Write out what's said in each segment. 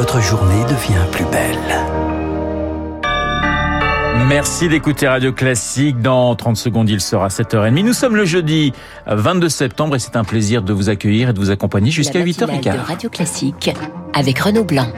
votre journée devient plus belle. Merci d'écouter Radio Classique. Dans 30 secondes, il sera 7h30. Nous sommes le jeudi 22 septembre et c'est un plaisir de vous accueillir et de vous accompagner jusqu'à 8h15. Radio Classique avec Renaud Blanc.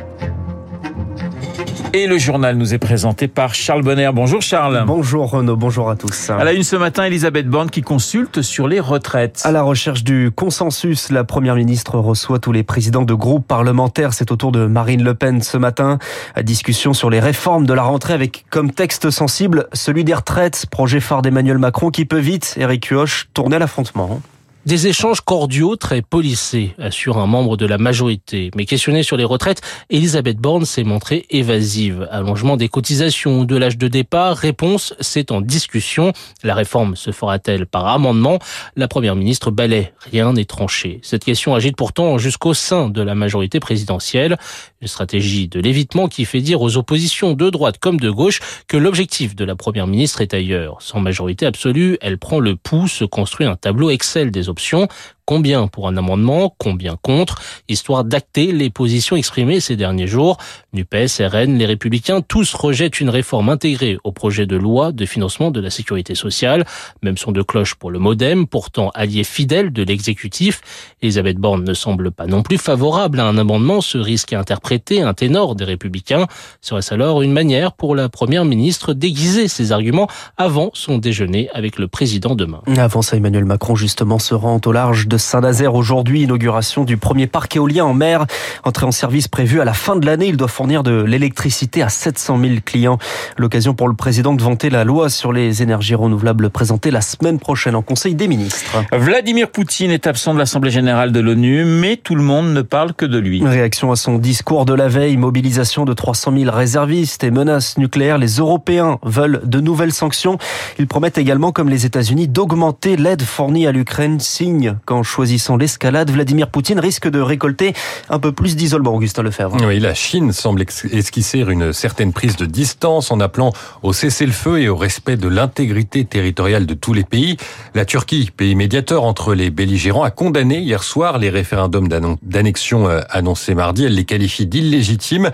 Et le journal nous est présenté par Charles Bonner. Bonjour Charles. Bonjour Renaud, bonjour à tous. À la une ce matin, Elisabeth Borne qui consulte sur les retraites. À la recherche du consensus, la première ministre reçoit tous les présidents de groupes parlementaires. C'est au tour de Marine Le Pen ce matin. Discussion sur les réformes de la rentrée avec comme texte sensible celui des retraites, projet phare d'Emmanuel Macron qui peut vite, Eric Kioch, tourner à l'affrontement. Des échanges cordiaux, très polissés, assure un membre de la majorité. Mais questionnée sur les retraites, Elisabeth Borne s'est montrée évasive. Allongement des cotisations ou de l'âge de départ, réponse, c'est en discussion. La réforme se fera-t-elle par amendement? La première ministre balaie, rien n'est tranché. Cette question agite pourtant jusqu'au sein de la majorité présidentielle. Une stratégie de l'évitement qui fait dire aux oppositions de droite comme de gauche que l'objectif de la première ministre est ailleurs. Sans majorité absolue, elle prend le pouls, se construit un tableau Excel des options Combien pour un amendement, combien contre, histoire d'acter les positions exprimées ces derniers jours. NUPES, RN, les Républicains, tous rejettent une réforme intégrée au projet de loi de financement de la sécurité sociale. Même son de cloche pour le MoDem, pourtant allié fidèle de l'exécutif. Elisabeth Borne ne semble pas non plus favorable à un amendement. Ce risque à interpréter un ténor des Républicains serait-ce alors une manière pour la Première ministre d'aiguiser ses arguments avant son déjeuner avec le président demain? Avant ça, Emmanuel Macron justement se rend au large Saint-Nazaire aujourd'hui, inauguration du premier parc éolien en mer. Entrée en service prévue à la fin de l'année, il doit fournir de l'électricité à 700 000 clients. L'occasion pour le président de vanter la loi sur les énergies renouvelables présentée la semaine prochaine en Conseil des ministres. Vladimir Poutine est absent de l'Assemblée générale de l'ONU, mais tout le monde ne parle que de lui. Réaction à son discours de la veille, mobilisation de 300 000 réservistes et menaces nucléaires. Les Européens veulent de nouvelles sanctions. Ils promettent également, comme les États-Unis, d'augmenter l'aide fournie à l'Ukraine, signe quand choisissant l'escalade, Vladimir Poutine risque de récolter un peu plus d'isolement, Augustin Lefebvre. Oui, la Chine semble esquisser une certaine prise de distance en appelant au cessez-le-feu et au respect de l'intégrité territoriale de tous les pays. La Turquie, pays médiateur entre les belligérants, a condamné hier soir les référendums d'annexion euh, annoncés mardi. Elle les qualifie d'illégitimes.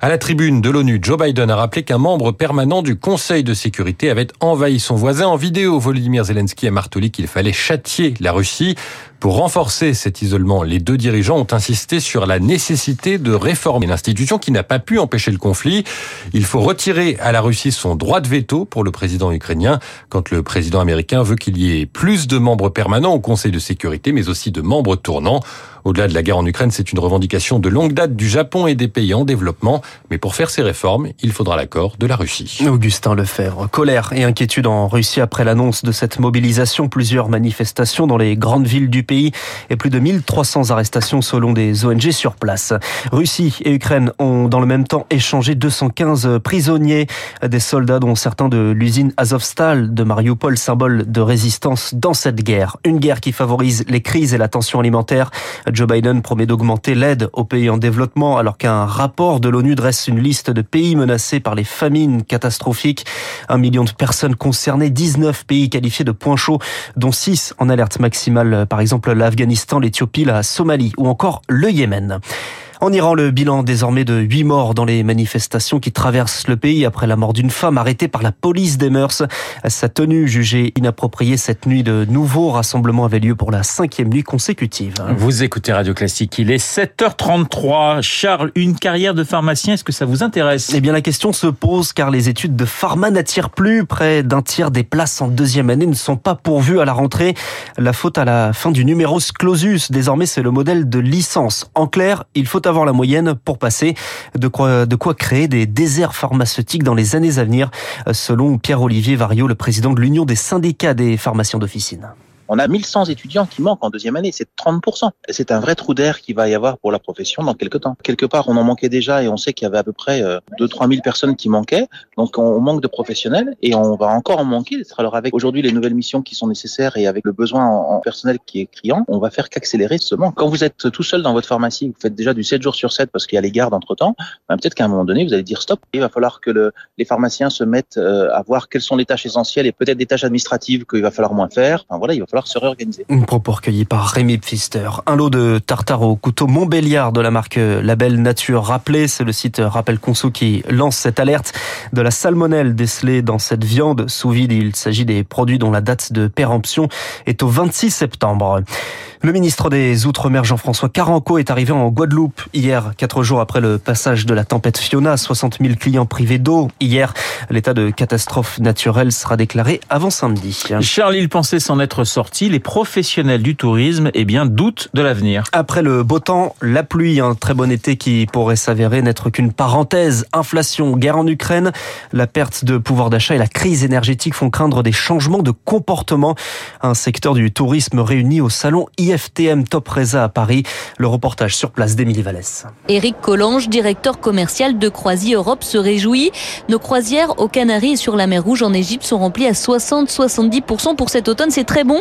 À la tribune de l'ONU, Joe Biden a rappelé qu'un membre permanent du Conseil de sécurité avait envahi son voisin en vidéo. Volodymyr Zelensky a martelé qu'il fallait châtier la Russie. Pour renforcer cet isolement, les deux dirigeants ont insisté sur la nécessité de réformer l'institution qui n'a pas pu empêcher le conflit. Il faut retirer à la Russie son droit de veto pour le président ukrainien quand le président américain veut qu'il y ait plus de membres permanents au Conseil de sécurité, mais aussi de membres tournants. Au-delà de la guerre en Ukraine, c'est une revendication de longue date du Japon et des pays en développement. Mais pour faire ces réformes, il faudra l'accord de la Russie. Augustin Lefebvre. Colère et inquiétude en Russie après l'annonce de cette mobilisation. Plusieurs manifestations dans les grandes villes du pays et plus de 1300 arrestations selon des ONG sur place. Russie et Ukraine ont dans le même temps échangé 215 prisonniers, des soldats dont certains de l'usine Azovstal de Mariupol, symbole de résistance dans cette guerre. Une guerre qui favorise les crises et la tension alimentaire. Joe Biden promet d'augmenter l'aide aux pays en développement alors qu'un rapport de l'ONU dresse une liste de pays menacés par les famines catastrophiques. Un million de personnes concernées, 19 pays qualifiés de points chauds, dont 6 en alerte maximale, par exemple l'Afghanistan, l'Éthiopie, la Somalie ou encore le Yémen. En Iran, le bilan désormais de 8 morts dans les manifestations qui traversent le pays après la mort d'une femme arrêtée par la police des mœurs. Sa tenue jugée inappropriée cette nuit, de nouveaux rassemblements avaient lieu pour la cinquième nuit consécutive. Vous écoutez Radio Classique, il est 7h33. Charles, une carrière de pharmacien, est-ce que ça vous intéresse? Eh bien, la question se pose car les études de pharma n'attirent plus. Près d'un tiers des places en deuxième année ne sont pas pourvues à la rentrée. La faute à la fin du numerus clausus. Désormais, c'est le modèle de licence. En clair, il faut avoir avoir la moyenne pour passer. De quoi, créer des déserts pharmaceutiques dans les années à venir, selon Pierre-Olivier Vario, le président de l'Union des syndicats des pharmaciens d'officine. On a 1100 étudiants qui manquent en deuxième année, c'est 30%. C'est un vrai trou d'air qui va y avoir pour la profession dans quelques temps. Quelque part, on en manquait déjà et on sait qu'il y avait à peu près 2-3 000 personnes qui manquaient. Donc on manque de professionnels et on va encore en manquer. Alors avec aujourd'hui les nouvelles missions qui sont nécessaires et avec le besoin en personnel qui est criant, on va faire qu'accélérer ce manque. Quand vous êtes tout seul dans votre pharmacie, vous faites déjà du 7 jours sur 7 parce qu'il y a les gardes entre temps, ben peut-être qu'à un moment donné, vous allez dire stop. Il va falloir que le, les pharmaciens se mettent à voir quelles sont les tâches essentielles et peut-être des tâches administratives qu'il va falloir moins faire. Enfin voilà, il va falloir se réorganiser. Un propos recueilli par Rémi Pfister. Un lot de tartare au couteau Montbéliard de la marque Label Nature rappelé. C'est le site Rappel Conso qui lance cette alerte de la salmonelle décelée dans cette viande sous vide. Il s'agit des produits dont la date de péremption est au 26 septembre. Le ministre des Outre-mer Jean-François Caranco est arrivé en Guadeloupe hier, quatre jours après le passage de la tempête Fiona. 60 000 clients privés d'eau. Hier, l'état de catastrophe naturelle sera déclaré avant samedi. Charles, il pensait s'en être sorti. Les professionnels du tourisme, eh bien, doutent de l'avenir. Après le beau temps, la pluie, un très bon été qui pourrait s'avérer n'être qu'une parenthèse. Inflation, guerre en Ukraine, la perte de pouvoir d'achat et la crise énergétique font craindre des changements de comportement. Un secteur du tourisme réuni au salon hier FTM Top Reza à Paris. Le reportage sur place d'Émilie Vallès. Éric Collange, directeur commercial de Croisier Europe, se réjouit. Nos croisières aux Canaries et sur la mer Rouge en Égypte sont remplies à 60-70% pour cet automne. C'est très bon,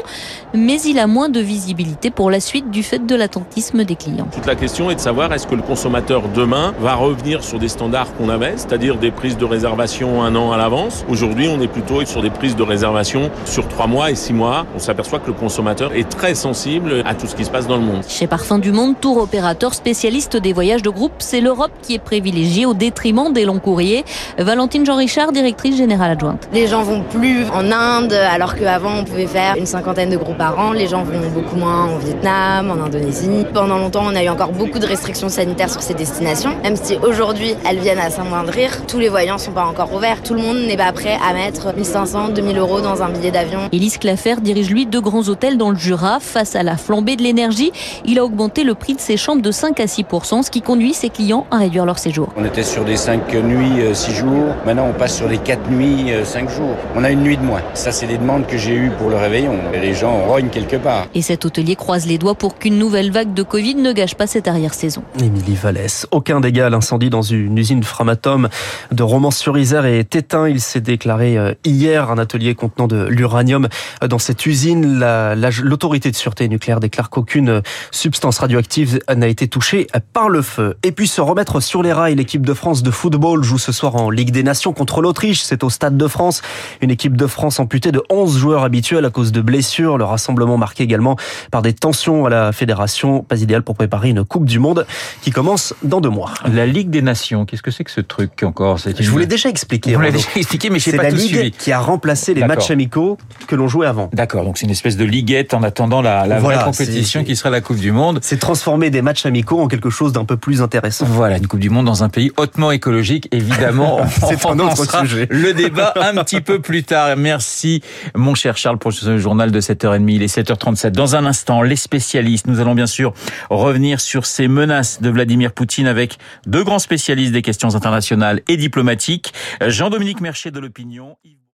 mais il a moins de visibilité pour la suite du fait de l'attentisme des clients. Toute la question est de savoir est-ce que le consommateur demain va revenir sur des standards qu'on avait, c'est-à-dire des prises de réservation un an à l'avance? Aujourd'hui, on est plutôt sur des prises de réservation sur trois mois et six mois. On s'aperçoit que le consommateur est très sensible à tout ce qui se passe dans le monde. Chez Parfum du Monde, tour opérateur spécialiste des voyages de groupe, c'est l'Europe qui est privilégiée au détriment des longs courriers. Valentine Jean-Richard, directrice générale adjointe. Les gens vont plus en Inde, alors qu'avant on pouvait faire une cinquantaine de groupes par an. Les gens vont beaucoup moins en Vietnam, en Indonésie. Pendant longtemps, on a eu encore beaucoup de restrictions sanitaires sur ces destinations. Même si aujourd'hui elles viennent à s'amoindrir, tous les voyants sont pas encore ouverts. Tout le monde n'est pas prêt à mettre 1500, 2000 euros dans un billet d'avion. Élise Clafer dirige lui deux grands hôtels dans le Jura face à la flambée de l'énergie, il a augmenté le prix de ses chambres de 5 à 6 ce qui conduit ses clients à réduire leur séjour. On était sur des 5 nuits, 6 euh, jours. Maintenant, on passe sur des 4 nuits, 5 euh, jours. On a une nuit de moins. Ça, c'est les demandes que j'ai eues pour le réveillon. Les gens rognent quelque part. Et cet hôtelier croise les doigts pour qu'une nouvelle vague de Covid ne gâche pas cette arrière-saison. Émilie Vallès. Aucun dégât à l'incendie dans une usine Framatome de Romans-sur-Isère est éteint. Il s'est déclaré euh, hier un atelier contenant de l'uranium dans cette usine. L'autorité de sûreté nucléaire déclare qu'aucune substance radioactive n'a été touchée par le feu. Et puis se remettre sur les rails, l'équipe de France de football joue ce soir en Ligue des Nations contre l'Autriche. C'est au Stade de France. Une équipe de France amputée de 11 joueurs habituels à cause de blessures. Le rassemblement marqué également par des tensions à la fédération. Pas idéal pour préparer une Coupe du Monde qui commence dans deux mois. La Ligue des Nations, qu'est-ce que c'est que ce truc encore Je vous l'ai déjà expliqué. Vous l'avez déjà expliqué, mais je pas la tout Ligue qui a remplacé les matchs amicaux que l'on jouait avant. D'accord, donc c'est une espèce de liguette en attendant la, la vraie compétition qui sera la Coupe du Monde. C'est transformer des matchs amicaux en quelque chose d'un peu plus intéressant. Voilà, une Coupe du Monde dans un pays hautement écologique, évidemment. C'est un autre sujet. Le débat un petit peu plus tard. Merci, mon cher Charles, pour ce journal de 7h30. Il est 7h37. Dans un instant, les spécialistes. Nous allons bien sûr revenir sur ces menaces de Vladimir Poutine avec deux grands spécialistes des questions internationales et diplomatiques. Jean-Dominique Mercier de l'Opinion.